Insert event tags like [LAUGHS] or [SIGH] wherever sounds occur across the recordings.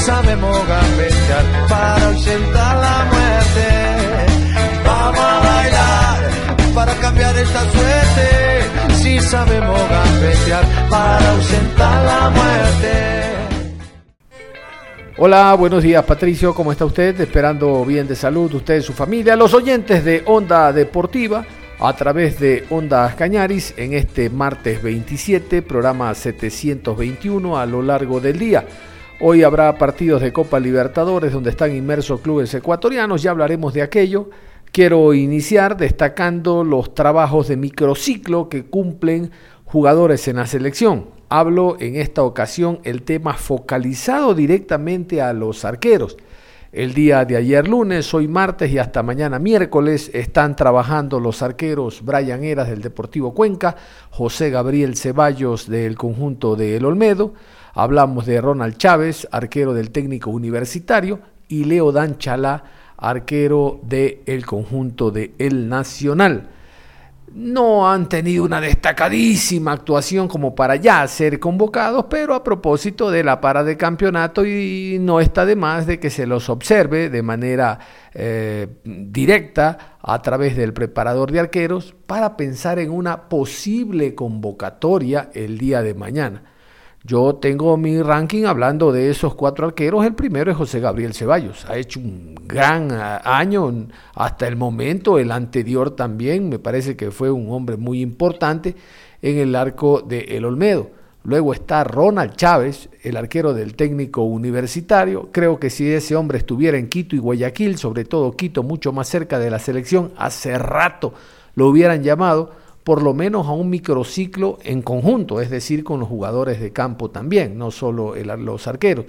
Sabemos gambetear para ausentar la muerte. Vamos a bailar para cambiar esta suerte. Si sabemos gambetear para ausentar la muerte. Hola, buenos días Patricio, ¿cómo está usted? Esperando bien de salud, usted y su familia, los oyentes de Onda Deportiva a través de Ondas Cañaris en este martes 27, programa 721 a lo largo del día. Hoy habrá partidos de Copa Libertadores donde están inmersos clubes ecuatorianos, ya hablaremos de aquello. Quiero iniciar destacando los trabajos de microciclo que cumplen jugadores en la selección. Hablo en esta ocasión el tema focalizado directamente a los arqueros. El día de ayer lunes, hoy martes y hasta mañana miércoles están trabajando los arqueros Brian Eras del Deportivo Cuenca, José Gabriel Ceballos del conjunto de El Olmedo, Hablamos de Ronald Chávez, arquero del técnico universitario, y Leo Dan Chalá, arquero del conjunto de El Nacional. No han tenido una destacadísima actuación como para ya ser convocados, pero a propósito de la para de campeonato y no está de más de que se los observe de manera eh, directa a través del preparador de arqueros para pensar en una posible convocatoria el día de mañana. Yo tengo mi ranking hablando de esos cuatro arqueros. El primero es José Gabriel Ceballos. Ha hecho un gran ah, año hasta el momento. El anterior también me parece que fue un hombre muy importante en el arco de El Olmedo. Luego está Ronald Chávez, el arquero del técnico universitario. Creo que si ese hombre estuviera en Quito y Guayaquil, sobre todo Quito, mucho más cerca de la selección, hace rato lo hubieran llamado por lo menos a un microciclo en conjunto, es decir, con los jugadores de campo también, no solo los arqueros.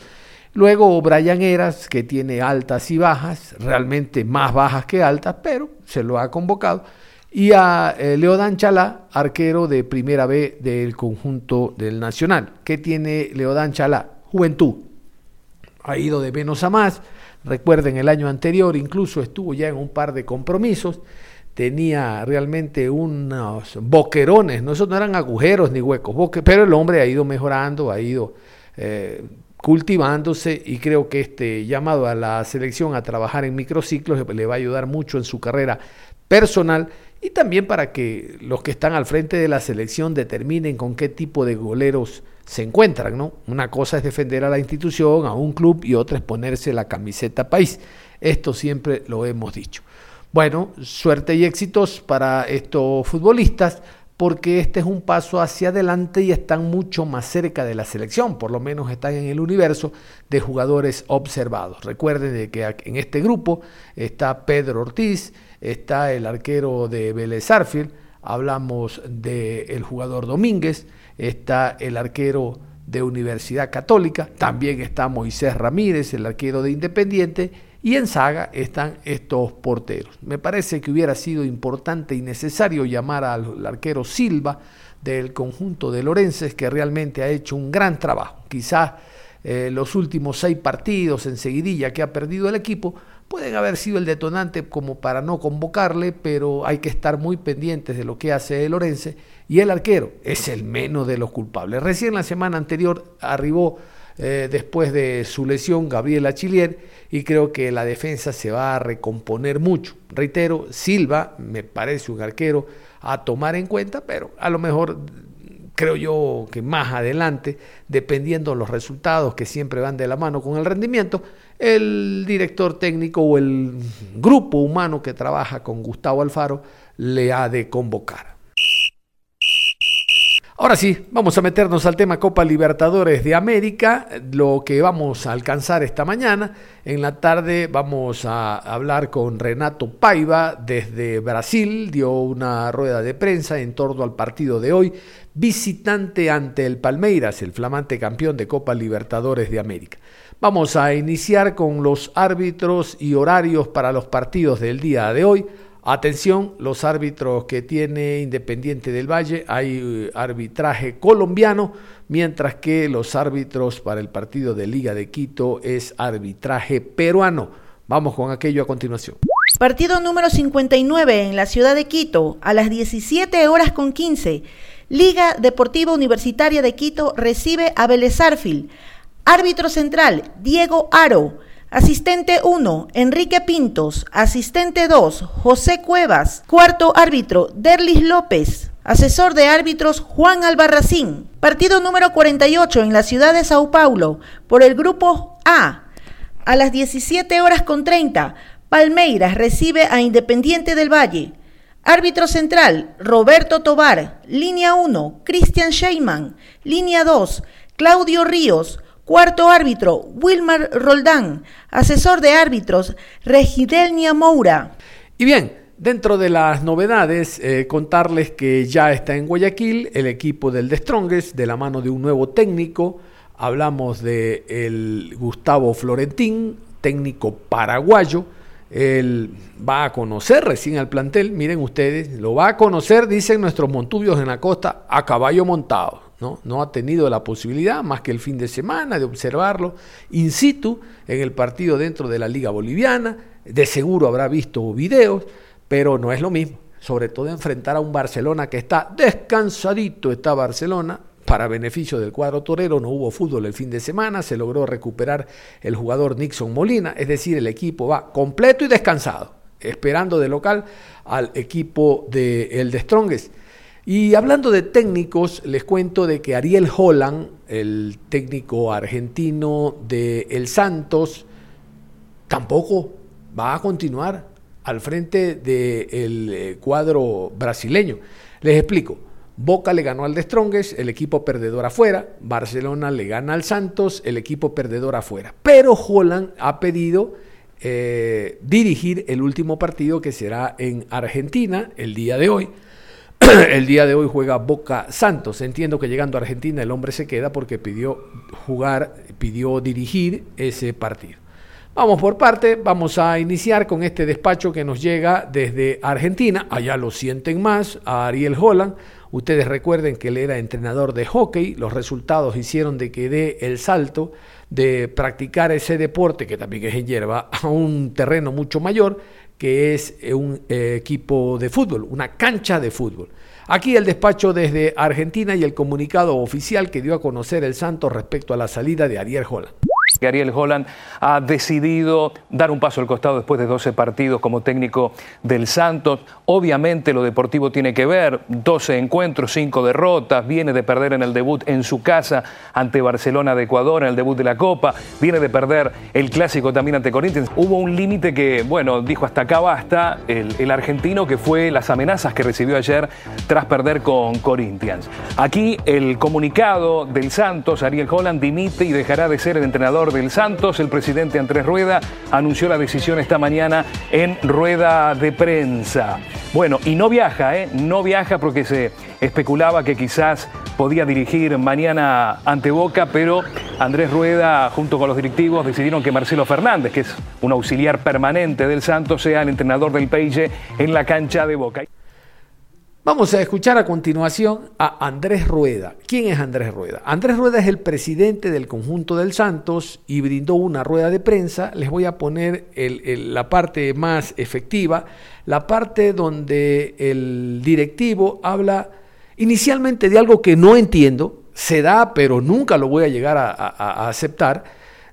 Luego Brian Eras, que tiene altas y bajas, realmente más bajas que altas, pero se lo ha convocado. Y a eh, Leodan Chalá, arquero de primera B del conjunto del Nacional. ¿Qué tiene Leodan Chalá? Juventud. Ha ido de menos a más. Recuerden, el año anterior incluso estuvo ya en un par de compromisos tenía realmente unos boquerones, no, esos no eran agujeros ni huecos, pero el hombre ha ido mejorando, ha ido eh, cultivándose y creo que este llamado a la selección a trabajar en microciclos le va a ayudar mucho en su carrera personal y también para que los que están al frente de la selección determinen con qué tipo de goleros se encuentran, ¿no? Una cosa es defender a la institución, a un club y otra es ponerse la camiseta país. Esto siempre lo hemos dicho. Bueno, suerte y éxitos para estos futbolistas porque este es un paso hacia adelante y están mucho más cerca de la selección, por lo menos están en el universo de jugadores observados. Recuerden de que en este grupo está Pedro Ortiz, está el arquero de Vélez Arfield, hablamos del jugador Domínguez, está el arquero de Universidad Católica, también está Moisés Ramírez, el arquero de Independiente, y en saga están estos porteros. Me parece que hubiera sido importante y necesario llamar al arquero Silva del conjunto de Lorences, que realmente ha hecho un gran trabajo. Quizás eh, los últimos seis partidos en seguidilla que ha perdido el equipo pueden haber sido el detonante como para no convocarle, pero hay que estar muy pendientes de lo que hace el Lorense y el arquero es el menos de los culpables. Recién la semana anterior arribó eh, después de su lesión Gabriel Achillier y creo que la defensa se va a recomponer mucho. Reitero, Silva me parece un arquero a tomar en cuenta, pero a lo mejor creo yo que más adelante, dependiendo de los resultados que siempre van de la mano con el rendimiento, el director técnico o el grupo humano que trabaja con Gustavo Alfaro le ha de convocar. Ahora sí, vamos a meternos al tema Copa Libertadores de América, lo que vamos a alcanzar esta mañana. En la tarde vamos a hablar con Renato Paiva desde Brasil, dio una rueda de prensa en torno al partido de hoy, visitante ante el Palmeiras, el flamante campeón de Copa Libertadores de América. Vamos a iniciar con los árbitros y horarios para los partidos del día de hoy. Atención, los árbitros que tiene Independiente del Valle, hay eh, arbitraje colombiano, mientras que los árbitros para el partido de Liga de Quito es arbitraje peruano. Vamos con aquello a continuación. Partido número 59 en la ciudad de Quito, a las 17 horas con 15. Liga Deportiva Universitaria de Quito recibe a Vélez Árbitro central, Diego Aro. Asistente 1, Enrique Pintos. Asistente 2, José Cuevas. Cuarto árbitro, Derlis López. Asesor de árbitros, Juan Albarracín. Partido número 48 en la ciudad de Sao Paulo, por el grupo A. A las 17 horas con 30, Palmeiras recibe a Independiente del Valle. Árbitro central, Roberto Tobar. Línea 1, Cristian Sheyman. Línea 2, Claudio Ríos. Cuarto árbitro, Wilmar Roldán. Asesor de árbitros, Regidelnia Moura. Y bien, dentro de las novedades, eh, contarles que ya está en Guayaquil el equipo del The Strongest, de la mano de un nuevo técnico. Hablamos de el Gustavo Florentín, técnico paraguayo. Él va a conocer recién al plantel, miren ustedes, lo va a conocer, dicen nuestros montubios en la costa, a caballo montado. ¿No? ha tenido la posibilidad, más que el fin de semana, de observarlo in situ en el partido dentro de la Liga Boliviana. De seguro habrá visto videos, pero no es lo mismo. Sobre todo enfrentar a un Barcelona que está descansadito, está Barcelona, para beneficio del cuadro torero, no hubo fútbol el fin de semana, se logró recuperar el jugador Nixon Molina, es decir, el equipo va completo y descansado, esperando de local al equipo de el de Strongest y hablando de técnicos, les cuento de que Ariel Holland, el técnico argentino de El Santos, tampoco va a continuar al frente del eh, cuadro brasileño. Les explico. Boca le ganó al de Strongest, el equipo perdedor afuera. Barcelona le gana al Santos, el equipo perdedor afuera. Pero Holland ha pedido eh, dirigir el último partido que será en Argentina el día de hoy. [CLEARS THROAT] el día de hoy juega Boca Santos. Entiendo que llegando a Argentina el hombre se queda porque pidió jugar, pidió dirigir ese partido. Vamos por parte, vamos a iniciar con este despacho que nos llega desde Argentina. Allá lo sienten más, a Ariel Holland. Ustedes recuerden que él era entrenador de hockey, los resultados hicieron de que dé el salto de practicar ese deporte, que también es en hierba, a un terreno mucho mayor que es eh, un eh, equipo de fútbol, una cancha de fútbol. Aquí el despacho desde Argentina y el comunicado oficial que dio a conocer el Santos respecto a la salida de Ariel Holland. Ariel Holland ha decidido dar un paso al costado después de 12 partidos como técnico del Santos. Obviamente lo deportivo tiene que ver, 12 encuentros, 5 derrotas, viene de perder en el debut en su casa ante Barcelona de Ecuador en el debut de la Copa, viene de perder el clásico también ante Corinthians. Hubo un límite que, bueno, dijo hasta acá basta el, el argentino que fue las amenazas que recibió ayer tras perder con Corinthians. Aquí el comunicado del Santos, Ariel Holland dimite y dejará de ser el entrenador del Santos. El presidente Andrés Rueda anunció la decisión esta mañana en rueda de prensa. Bueno, y no viaja, ¿eh? No viaja porque se especulaba que quizás podía dirigir mañana ante Boca, pero Andrés Rueda junto con los directivos decidieron que Marcelo Fernández, que es un auxiliar permanente del Santos, sea el entrenador del Peille en la cancha de Boca. Vamos a escuchar a continuación a Andrés Rueda. ¿Quién es Andrés Rueda? Andrés Rueda es el presidente del conjunto del Santos y brindó una rueda de prensa. Les voy a poner la parte más efectiva, la parte donde el directivo habla inicialmente de algo que no entiendo, se da, pero nunca lo voy a llegar a aceptar.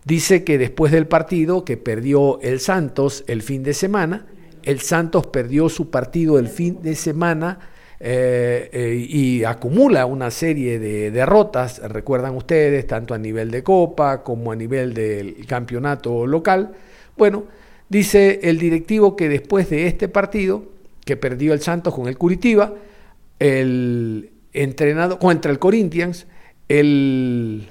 Dice que después del partido que perdió el Santos el fin de semana, el Santos perdió su partido el fin de semana eh, eh, y acumula una serie de derrotas, recuerdan ustedes, tanto a nivel de Copa como a nivel del campeonato local. Bueno, dice el directivo que después de este partido, que perdió el Santos con el Curitiba, el, entrenado contra el Corinthians, el,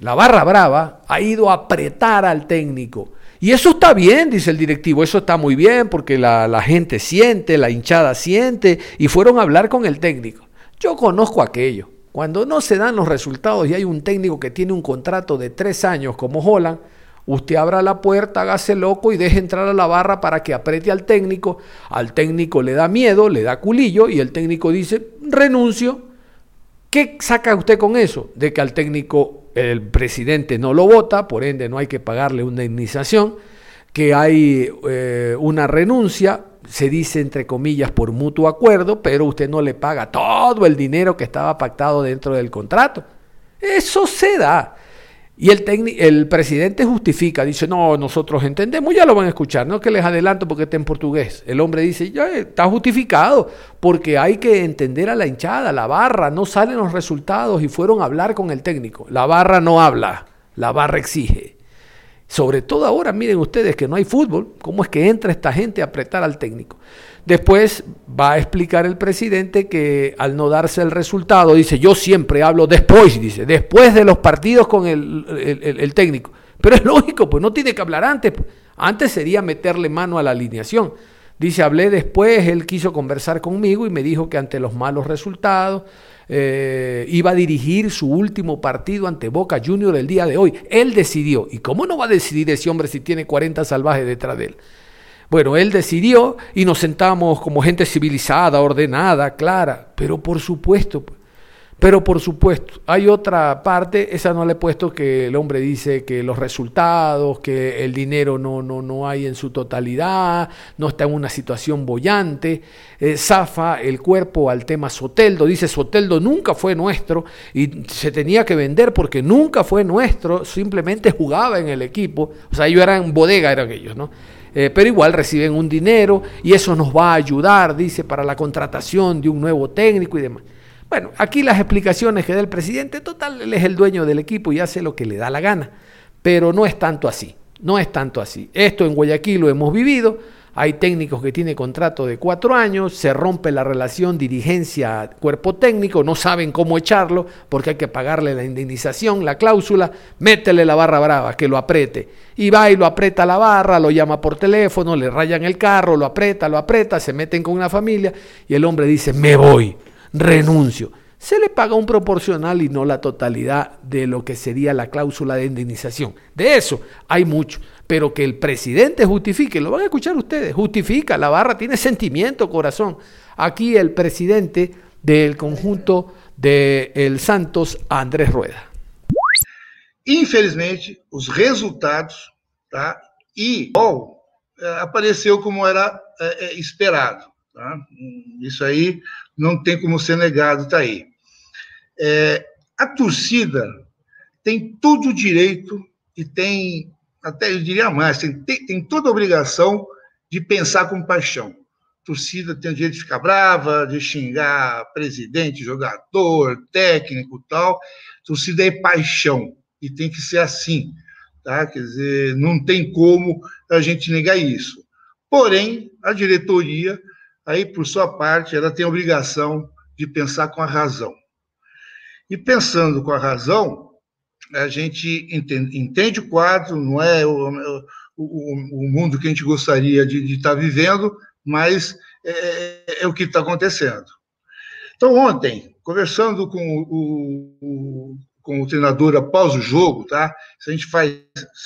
la barra brava ha ido a apretar al técnico. Y eso está bien, dice el directivo, eso está muy bien porque la, la gente siente, la hinchada siente y fueron a hablar con el técnico. Yo conozco aquello. Cuando no se dan los resultados y hay un técnico que tiene un contrato de tres años como Holland, usted abra la puerta, hágase loco y deje entrar a la barra para que apriete al técnico. Al técnico le da miedo, le da culillo y el técnico dice, renuncio. ¿Qué saca usted con eso? De que al técnico el presidente no lo vota, por ende no hay que pagarle una indemnización, que hay eh, una renuncia, se dice entre comillas por mutuo acuerdo, pero usted no le paga todo el dinero que estaba pactado dentro del contrato. Eso se da. Y el, el presidente justifica, dice, no, nosotros entendemos, ya lo van a escuchar, no que les adelanto porque está en portugués. El hombre dice, ya está justificado, porque hay que entender a la hinchada, la barra, no salen los resultados y fueron a hablar con el técnico. La barra no habla, la barra exige. Sobre todo ahora, miren ustedes que no hay fútbol, ¿cómo es que entra esta gente a apretar al técnico? Después va a explicar el presidente que al no darse el resultado, dice, yo siempre hablo después, dice, después de los partidos con el, técnico. Pero es lógico, pues no tiene que hablar antes. Antes sería meterle mano a la alineación. Dice, hablé después, él quiso conversar conmigo y me dijo que ante los malos resultados, eh, iba a dirigir su último partido ante Boca Junior el día de hoy. Él decidió. ¿Y cómo no va a decidir ese hombre si tiene 40 salvajes detrás de él? Bueno, él decidió y nos sentamos como gente civilizada, ordenada, clara. Pero por supuesto, pero por supuesto, hay otra parte, esa no le he puesto que el hombre dice que los resultados, que el dinero no, no, no hay en su totalidad, no está en una situación bollante, eh, zafa el cuerpo al tema Soteldo, dice Soteldo nunca fue nuestro y se tenía que vender porque nunca fue nuestro, simplemente jugaba en el equipo, o sea, ellos eran bodega, eran ellos, ¿no? Eh, pero igual reciben un dinero y eso nos va a ayudar, dice, para la contratación de un nuevo técnico y demás. Bueno, aquí las explicaciones que da el presidente, total, él es el dueño del equipo y hace lo que le da la gana, pero no es tanto así, no es tanto así. Esto en Guayaquil lo hemos vivido, hay técnicos que tienen contrato de cuatro años, se rompe la relación dirigencia-cuerpo técnico, no saben cómo echarlo porque hay que pagarle la indemnización, la cláusula, métele la barra brava, que lo apriete. Y va y lo aprieta la barra, lo llama por teléfono, le rayan el carro, lo aprieta, lo aprieta, se meten con una familia y el hombre dice, me voy renuncio. Se le paga un proporcional y no la totalidad de lo que sería la cláusula de indemnización. De eso hay mucho. Pero que el presidente justifique, lo van a escuchar ustedes, justifica, la barra tiene sentimiento, corazón. Aquí el presidente del conjunto de El Santos, Andrés Rueda. Infelizmente, os resultados, tá? E oh, apareceu como era é, esperado. Tá? Isso aí não tem como ser negado, está aí. É, a torcida tem todo o direito e tem, até eu diria mais, tem, tem toda a obrigação de pensar com paixão. A torcida tem o direito de ficar brava, de xingar presidente, jogador, técnico tal. A torcida é paixão e tem que ser assim, tá? Quer dizer, não tem como a gente negar isso. Porém, a diretoria aí, por sua parte, ela tem a obrigação de pensar com a razão. E pensando com a razão, a gente entende, entende o quadro, não é o, o, o, mundo que a gente gostaria de, estar vivendo, mas é, é o que está acontecendo. Então, ontem, conversando com o, com o treinador após o jogo, tá? A gente faz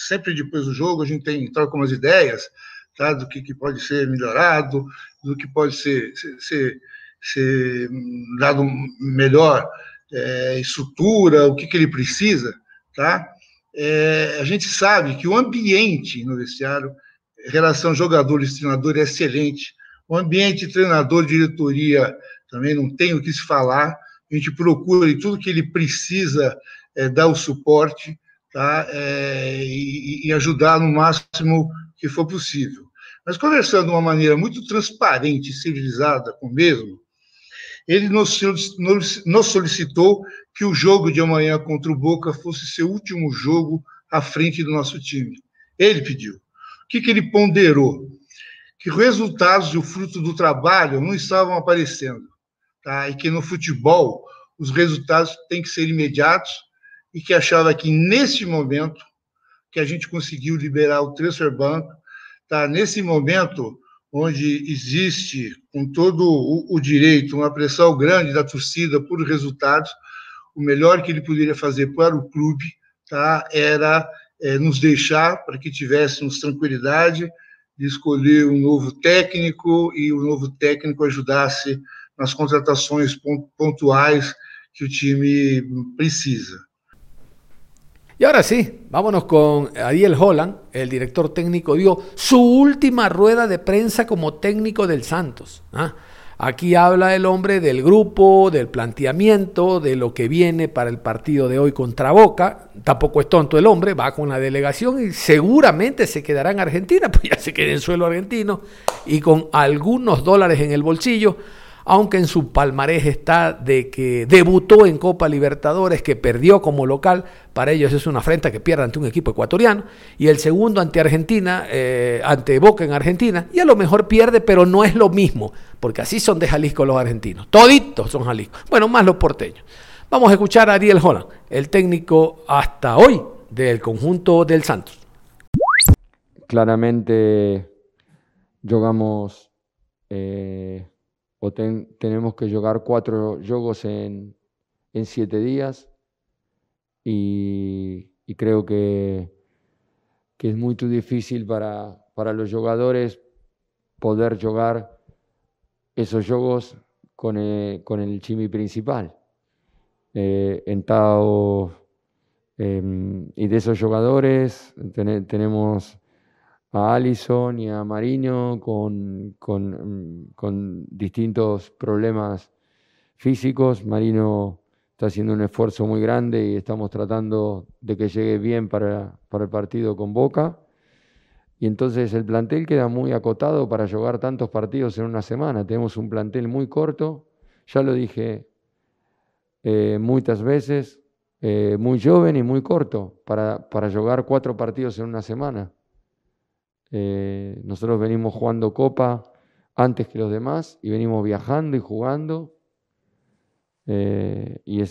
sempre depois do jogo, a gente tem troca umas ideias, tá? Do que, que pode ser melhorado, do que pode ser, ser, ser dado melhor é, estrutura, o que, que ele precisa, tá? É, a gente sabe que o ambiente no vestiário, relação jogadores-treinador é excelente. O ambiente treinador-diretoria também não tem o que se falar. A gente procura e tudo que ele precisa é, dar o suporte tá? É, e, e ajudar no máximo que for possível. Mas conversando de uma maneira muito transparente civilizada com o mesmo, ele nos, solicitou que o jogo de amanhã contra o Boca fosse seu último jogo à frente do nosso time. Ele pediu. O que, que ele ponderou? Que os resultados e o fruto do trabalho não estavam aparecendo. Tá? E que no futebol os resultados têm que ser imediatos e que achava que nesse momento que a gente conseguiu liberar o transfer banco, tá? Nesse momento onde existe com todo o, o direito uma pressão grande da torcida por resultados, o melhor que ele poderia fazer para o clube, tá? Era é, nos deixar para que tivéssemos tranquilidade de escolher um novo técnico e o novo técnico ajudasse nas contratações pontuais que o time precisa. Y ahora sí, vámonos con Ariel Holland, el director técnico, dio su última rueda de prensa como técnico del Santos. ¿ah? Aquí habla el hombre del grupo, del planteamiento, de lo que viene para el partido de hoy contra Boca. Tampoco es tonto el hombre, va con la delegación y seguramente se quedará en Argentina, [LAUGHS] pues ya se queda en suelo argentino y con algunos dólares en el bolsillo aunque en su palmarés está de que debutó en Copa Libertadores, que perdió como local, para ellos es una afrenta que pierda ante un equipo ecuatoriano, y el segundo ante Argentina, eh, ante Boca en Argentina, y a lo mejor pierde, pero no es lo mismo, porque así son de Jalisco los argentinos, toditos son Jalisco, bueno, más los porteños. Vamos a escuchar a Ariel Holland, el técnico hasta hoy del conjunto del Santos. Claramente jugamos eh, o tenemos que jugar cuatro jogos en, siete días y, creo que, que, es muy difícil para, para los jugadores poder jugar esos juegos con el, con el chimi principal. Eh, en Tao, em, y de esos jugadores tenemos a Allison y a Mariño con, con, distintos problemas físicos. Marino está haciendo un esfuerzo muy grande y estamos tratando de que llegue bien para, para el partido con Boca. Y entonces el plantel queda muy acotado para jugar tantos partidos en una semana. Tenemos un plantel muy corto, ya lo dije eh, muchas veces, eh, muy joven y muy corto para, para jugar cuatro partidos en una semana. Eh, nosotros venimos jugando Copa antes que los demás y venimos viajando y jugando. Eh, e é,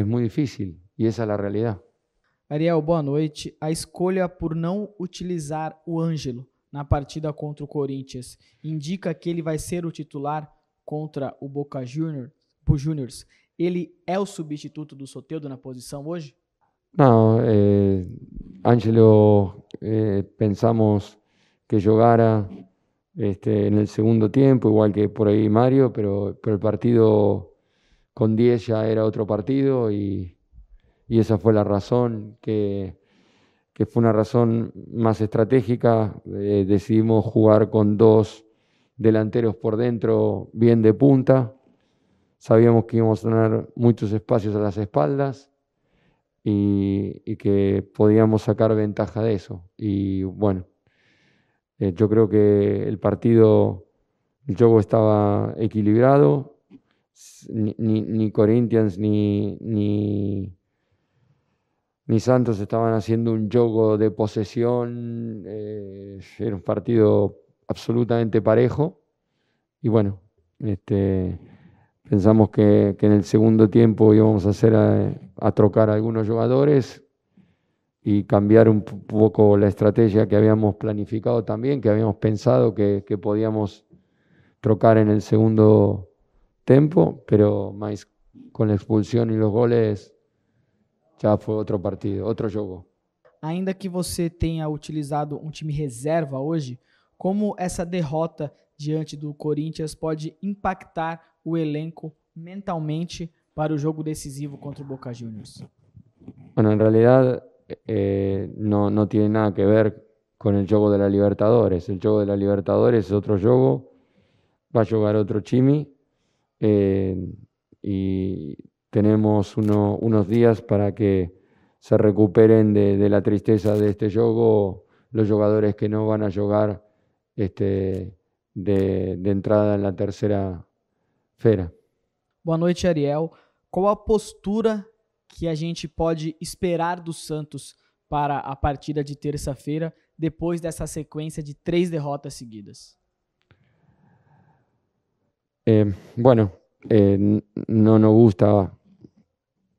é, muito difícil, e essa é a realidade. Ariel, boa noite. A escolha por não utilizar o Ângelo na partida contra o Corinthians indica que ele vai ser o titular contra o Boca Juniors. Juniors. Ele é o substituto do Soteudo na posição hoje? Não, eh, Ângelo, eh, pensamos que jugara este, en el segundo tiempo, igual que por ahí Mario, pero, pero el partido con 10 ya era otro partido y, y esa fue la razón que, que, fue una razón más estratégica. Eh, decidimos jugar con dos delanteros por dentro bien de punta. Sabíamos que íbamos a tener muchos espacios a las espaldas y, y que podíamos sacar ventaja de eso. Y bueno, eh, yo creo que el partido, el juego estaba equilibrado. Ni, ni, Corinthians ni, ni, ni, Santos estaban haciendo un juego de posesión. Eh, era un partido absolutamente parejo. Y bueno, este, pensamos que, que, en el segundo tiempo íbamos a hacer a, a trocar a algunos jugadores y cambiar un poco la estrategia que habíamos planificado también, que habíamos pensado que, que podíamos trocar en el segundo tempo, pero más con la expulsión y los goles já foi outro partido, outro jogo. Ainda que você tenha utilizado um time reserva hoje, como essa derrota diante do Corinthians pode impactar o elenco mentalmente para o jogo decisivo contra o Boca Juniors? Bueno, en realidad Eh, no, no, tiene nada que ver con el juego de la Libertadores. El juego de la Libertadores es otro juego, va a jugar otro Chimi eh, y tenemos unos días para que se recuperen de, la tristeza de este juego los jugadores que no van a jugar este, de, entrada en la tercera fera. Buenas noches, Ariel. ¿Cuál postura que a gente pode esperar do Santos para a partida de terça-feira, depois dessa sequência de três derrotas seguidas? Eh, bueno, eh, no nos gusta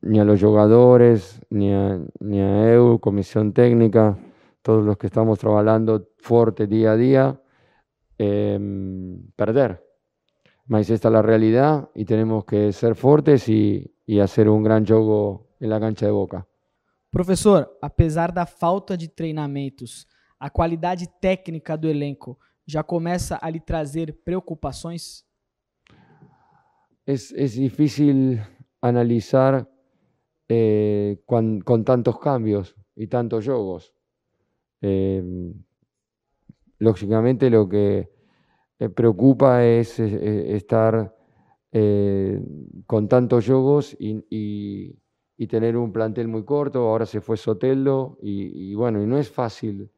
ni a los jugadores, ni a, ni a EU, comisión técnica, todos los que estamos trabajando fuerte día a em, perder. Mas esta es la realidad y tenemos que ser fuertes y, y hacer un gran juego en la cancha de Boca. Professor, apesar da falta de treinamentos, a qualidade técnica do elenco já começa a lhe trazer preocupações? É, é difícil analisar eh, con, con, tantos cambios y tantos jogos. Eh, lógicamente lo que preocupa es, es estar con tantos jogos y, y, tener un plantel muy corto. Ahora se fue Soteldo y, y, bueno, y no es fácil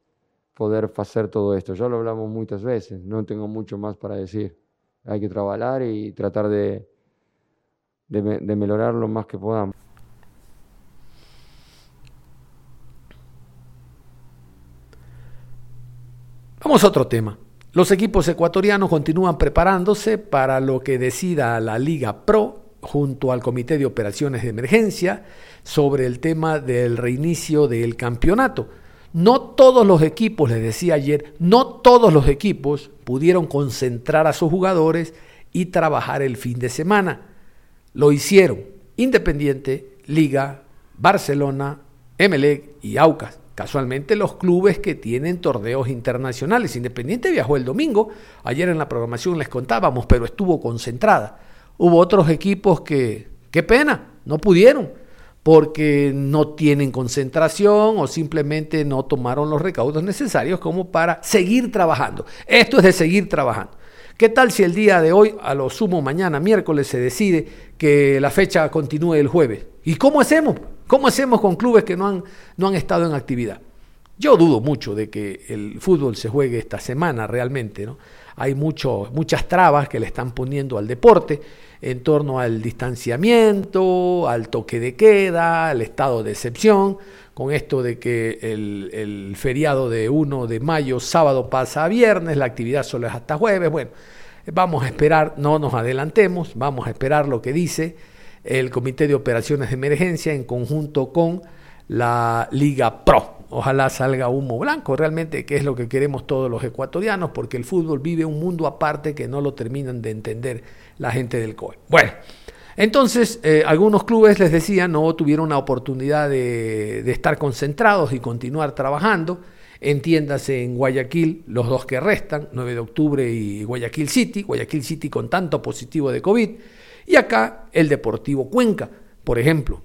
poder hacer todo esto. Ya lo hablamos muchas veces, no tengo mucho más para decir. Hay que trabajar y tratar de, de, de mejorar lo más que podamos. Vamos a otro tema. Los equipos ecuatorianos continúan preparándose para lo que decida la Liga Pro junto al Comité de Operaciones de Emergencia sobre el tema del reinicio del campeonato. No todos los equipos, les decía ayer, no todos los equipos pudieron concentrar a sus jugadores y trabajar el fin de semana. Lo hicieron Independiente, Liga, Barcelona, Emelec y Aucas. Casualmente los clubes que tienen torneos internacionales. Independiente viajó el domingo, ayer en la programación les contábamos, pero estuvo concentrada. Hubo otros equipos que, qué pena, no pudieron, porque no tienen concentración o simplemente no tomaron los recaudos necesarios como para seguir trabajando. Esto es de seguir trabajando. ¿Qué tal si el día de hoy, a lo sumo mañana, miércoles, se decide que la fecha continúe el jueves? ¿Y cómo hacemos? ¿Cómo hacemos con clubes que no han, no han estado en actividad? Yo dudo mucho de que el fútbol se juegue esta semana realmente. ¿no? Hay mucho, muchas trabas que le están poniendo al deporte en torno al distanciamiento, al toque de queda, al estado de excepción, con esto de que el, el feriado de 1 de mayo, sábado pasa a viernes, la actividad solo es hasta jueves. Bueno, vamos a esperar, no nos adelantemos, vamos a esperar lo que dice el Comité de Operaciones de Emergencia en conjunto con la Liga Pro. Ojalá salga humo blanco, realmente, que es lo que queremos todos los ecuatorianos, porque el fútbol vive un mundo aparte que no lo terminan de entender la gente del COE. Bueno, entonces eh, algunos clubes, les decía, no tuvieron la oportunidad de, de estar concentrados y continuar trabajando. Entiéndase en Guayaquil los dos que restan, 9 de octubre y Guayaquil City, Guayaquil City con tanto positivo de COVID. Y acá el Deportivo Cuenca, por ejemplo.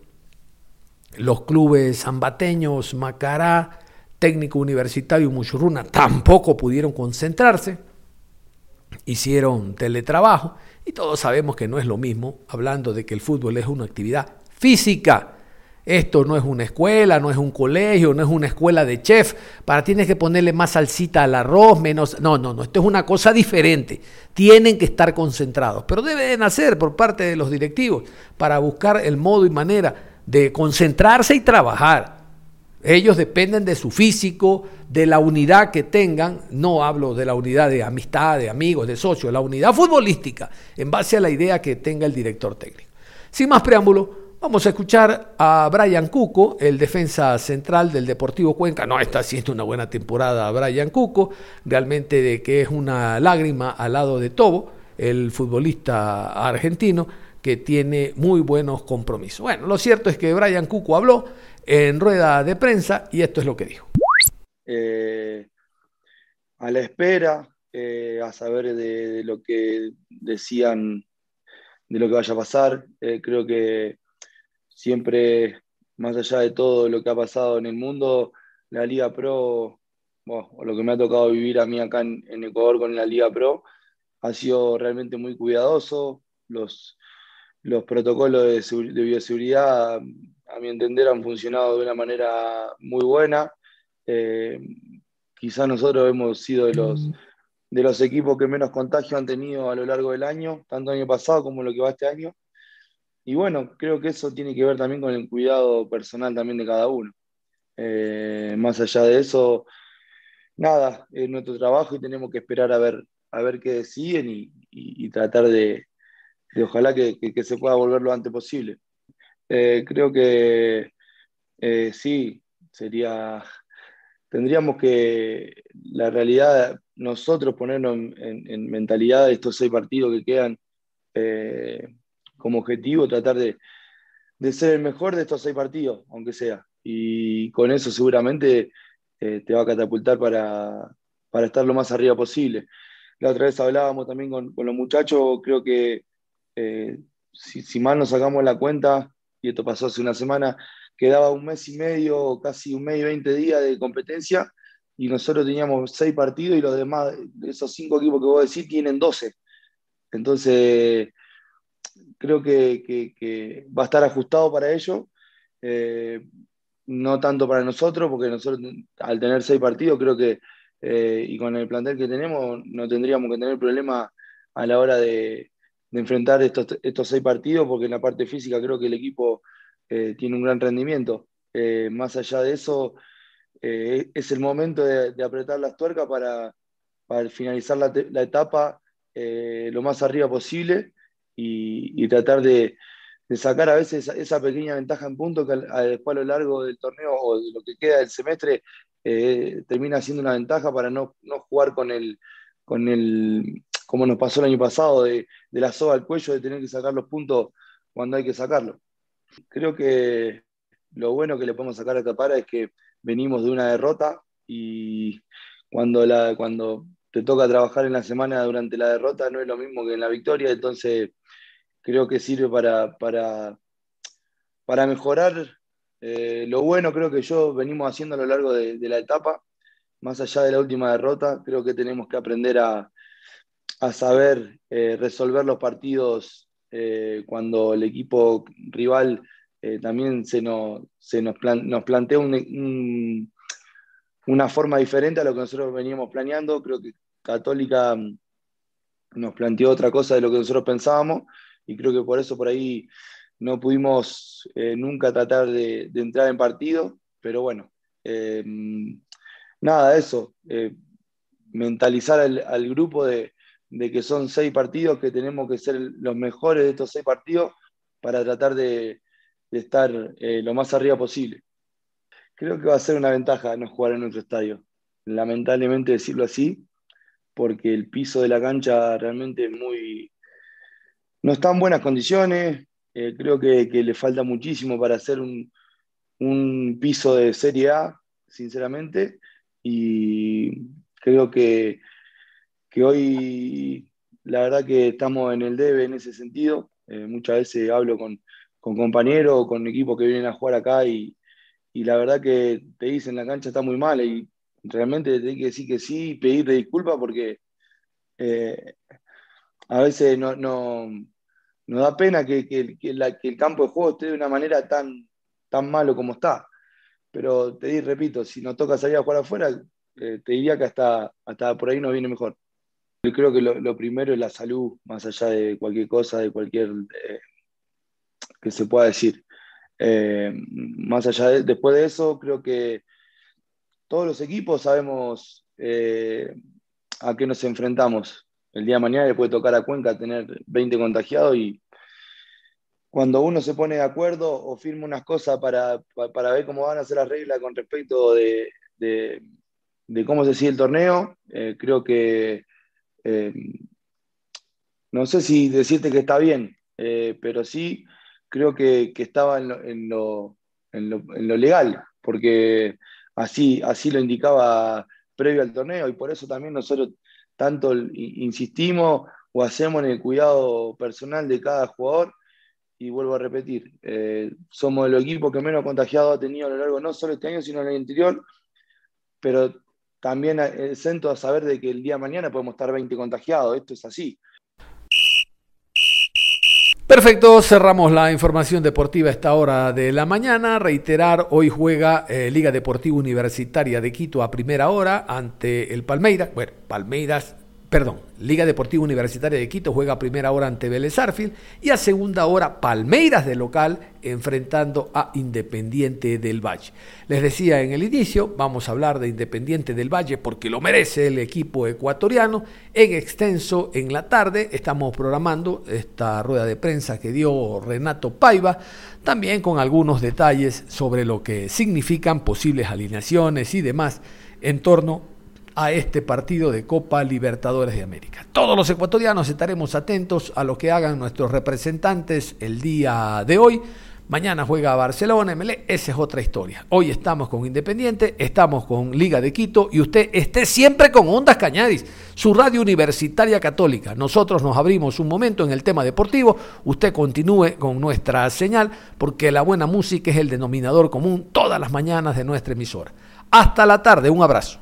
Los clubes zambateños, Macará, Técnico Universitario Muchurruna tampoco pudieron concentrarse, hicieron teletrabajo y todos sabemos que no es lo mismo, hablando de que el fútbol es una actividad física esto no es una escuela, no es un colegio, no es una escuela de chef. Para tienes que ponerle más salsita al arroz, menos. No, no, no. Esto es una cosa diferente. Tienen que estar concentrados. Pero deben hacer por parte de los directivos para buscar el modo y manera de concentrarse y trabajar. Ellos dependen de su físico, de la unidad que tengan. No hablo de la unidad de amistad, de amigos, de socios, la unidad futbolística, en base a la idea que tenga el director técnico. Sin más preámbulo, Vamos a escuchar a Brian Cuco, el defensa central del Deportivo Cuenca. No está haciendo una buena temporada Brian Cuco, realmente de que es una lágrima al lado de Tobo, el futbolista argentino que tiene muy buenos compromisos. Bueno, lo cierto es que Brian Cuco habló en rueda de prensa y esto es lo que dijo. Eh, a la espera, eh, a saber de, lo que decían, de lo que vaya a pasar, eh, creo que siempre, más allá de todo lo que ha pasado en el mundo, la Liga Pro, o lo que me ha tocado vivir a mí acá en, Ecuador con la Liga Pro, ha sido realmente muy cuidadoso. Los, los protocolos de, bioseguridad, a mi entender, han funcionado de una manera muy buena. Eh, quizás nosotros hemos sido de los, mm. de los equipos que menos contagio han tenido a lo largo del año, tanto el año pasado como lo que va este año. Y bueno, creo que eso tiene que ver también con el cuidado personal también de cada uno. Eh, más allá de eso, nada, es nuestro trabajo y tenemos que esperar a ver, a ver qué deciden y, tratar de, ojalá que, se pueda volver lo antes posible. Eh, creo que eh, sí, sería, tendríamos que, la realidad, nosotros ponernos en, mentalidad de estos seis partidos que quedan como objetivo, tratar de, ser el mejor de estos seis partidos, aunque sea. Y con eso seguramente te va a catapultar para, para estar lo más arriba posible. La otra vez hablábamos también con, los muchachos, creo que eh, si, mal nos sacamos la cuenta, y esto pasó hace una semana, quedaba un mes y medio, casi un mes y veinte días de competencia, y nosotros teníamos seis partidos y los demás, esos cinco equipos que vos decís, tienen doce. Entonces, creo que, va a estar ajustado para ello. Eh, no tanto para nosotros, porque nosotros al tener seis partidos creo que eh, y con el plantel que tenemos no tendríamos que tener problema a la hora de, enfrentar estos, estos, seis partidos, porque en la parte física creo que el equipo eh, tiene un gran rendimiento. Eh, más allá de eso, es el momento de, apretar las tuercas para, para finalizar la, la etapa lo más arriba posible y, tratar de, de, sacar a veces esa, pequeña ventaja en punto que después a lo largo del torneo o de lo que queda del semestre eh, termina siendo una ventaja para no, jugar con el, con el, como nos pasó el año pasado, de, la soga al cuello, de tener que sacar los puntos cuando hay que sacarlo. Creo que lo bueno que le podemos sacar a Tapara es que venimos de una derrota y cuando, la, cuando te toca trabajar en la semana durante la derrota no es lo mismo que en la victoria, entonces creo que sirve para, para, para mejorar eh, lo bueno creo que yo venimos haciendo a lo largo de, la etapa, más allá de la última derrota, creo que tenemos que aprender a, saber eh, resolver los partidos eh, cuando el equipo rival también se nos, nos, plantea una forma diferente a lo que nosotros veníamos planeando. Creo que Católica mm, nos planteó otra cosa de lo que nosotros pensábamos y creo que por eso por ahí no pudimos eh, nunca tratar de, entrar en partido, pero bueno, eh, nada, eso, eh, mentalizar al, grupo de, que son seis partidos, que tenemos que ser los mejores de estos seis partidos para tratar de, estar lo más arriba posible. Creo que va a ser una ventaja no jugar en nuestro estadio, lamentablemente decirlo así, porque el piso de la cancha realmente es muy... No está en buenas condiciones, eh, creo que, le falta muchísimo para hacer un, piso de Serie A, sinceramente, y creo que, hoy la verdad que estamos en el debe en ese sentido. Eh, muchas veces hablo con, compañeros o con equipos que vienen a jugar acá y, la verdad que te dicen la cancha está muy mal y realmente te tenés que decir que sí y pedirte disculpas porque eh, a veces no, nos da pena que, el campo de juego esté de una manera tan, tan malo como está. Pero te di, repito, si nos toca salir a jugar afuera, eh, te diría que hasta, hasta por ahí nos viene mejor. Yo creo que lo, primero es la salud, más allá de cualquier cosa, de cualquier eh, que se pueda decir. Eh, más allá de, después de eso, creo que todos los equipos sabemos a qué nos enfrentamos el día de mañana le puede tocar a Cuenca tener 20 contagiados y cuando uno se pone de acuerdo o firma unas cosas para, ver cómo van a ser las reglas con respecto de, cómo se sigue el torneo, eh, creo que eh, no sé si decirte que está bien, eh, pero sí creo que, estaba en lo, legal, porque así, así lo indicaba previo al torneo y por eso también nosotros tanto insistimos o hacemos en el cuidado personal de cada jugador. Y vuelvo a repetir, eh, somos el equipo que menos contagiado ha tenido a lo largo, no solo este año, sino en el anterior, pero también exento a saber de que el día de mañana podemos estar 20 contagiados, esto es así. Perfecto, cerramos la información deportiva a esta hora de la mañana. Reiterar, hoy juega eh, Liga Deportiva Universitaria de Quito a primera hora ante el Palmeiras. Bueno, Palmeiras perdón, Liga Deportiva Universitaria de Quito juega a primera hora ante Vélez Arfield y a segunda hora Palmeiras de local enfrentando a Independiente del Valle. Les decía en el inicio, vamos a hablar de Independiente del Valle porque lo merece el equipo ecuatoriano. En extenso, en la tarde, estamos programando esta rueda de prensa que dio Renato Paiva, también con algunos detalles sobre lo que significan posibles alineaciones y demás en torno a este partido de Copa Libertadores de América. Todos los ecuatorianos estaremos atentos a lo que hagan nuestros representantes el día de hoy. Mañana juega Barcelona, MLE, esa es otra historia. Hoy estamos con Independiente, estamos con Liga de Quito y usted esté siempre con Ondas Cañadis, su radio universitaria católica. Nosotros nos abrimos un momento en el tema deportivo, usted continúe con nuestra señal porque la buena música es el denominador común todas las mañanas de nuestra emisora. Hasta la tarde, un abrazo.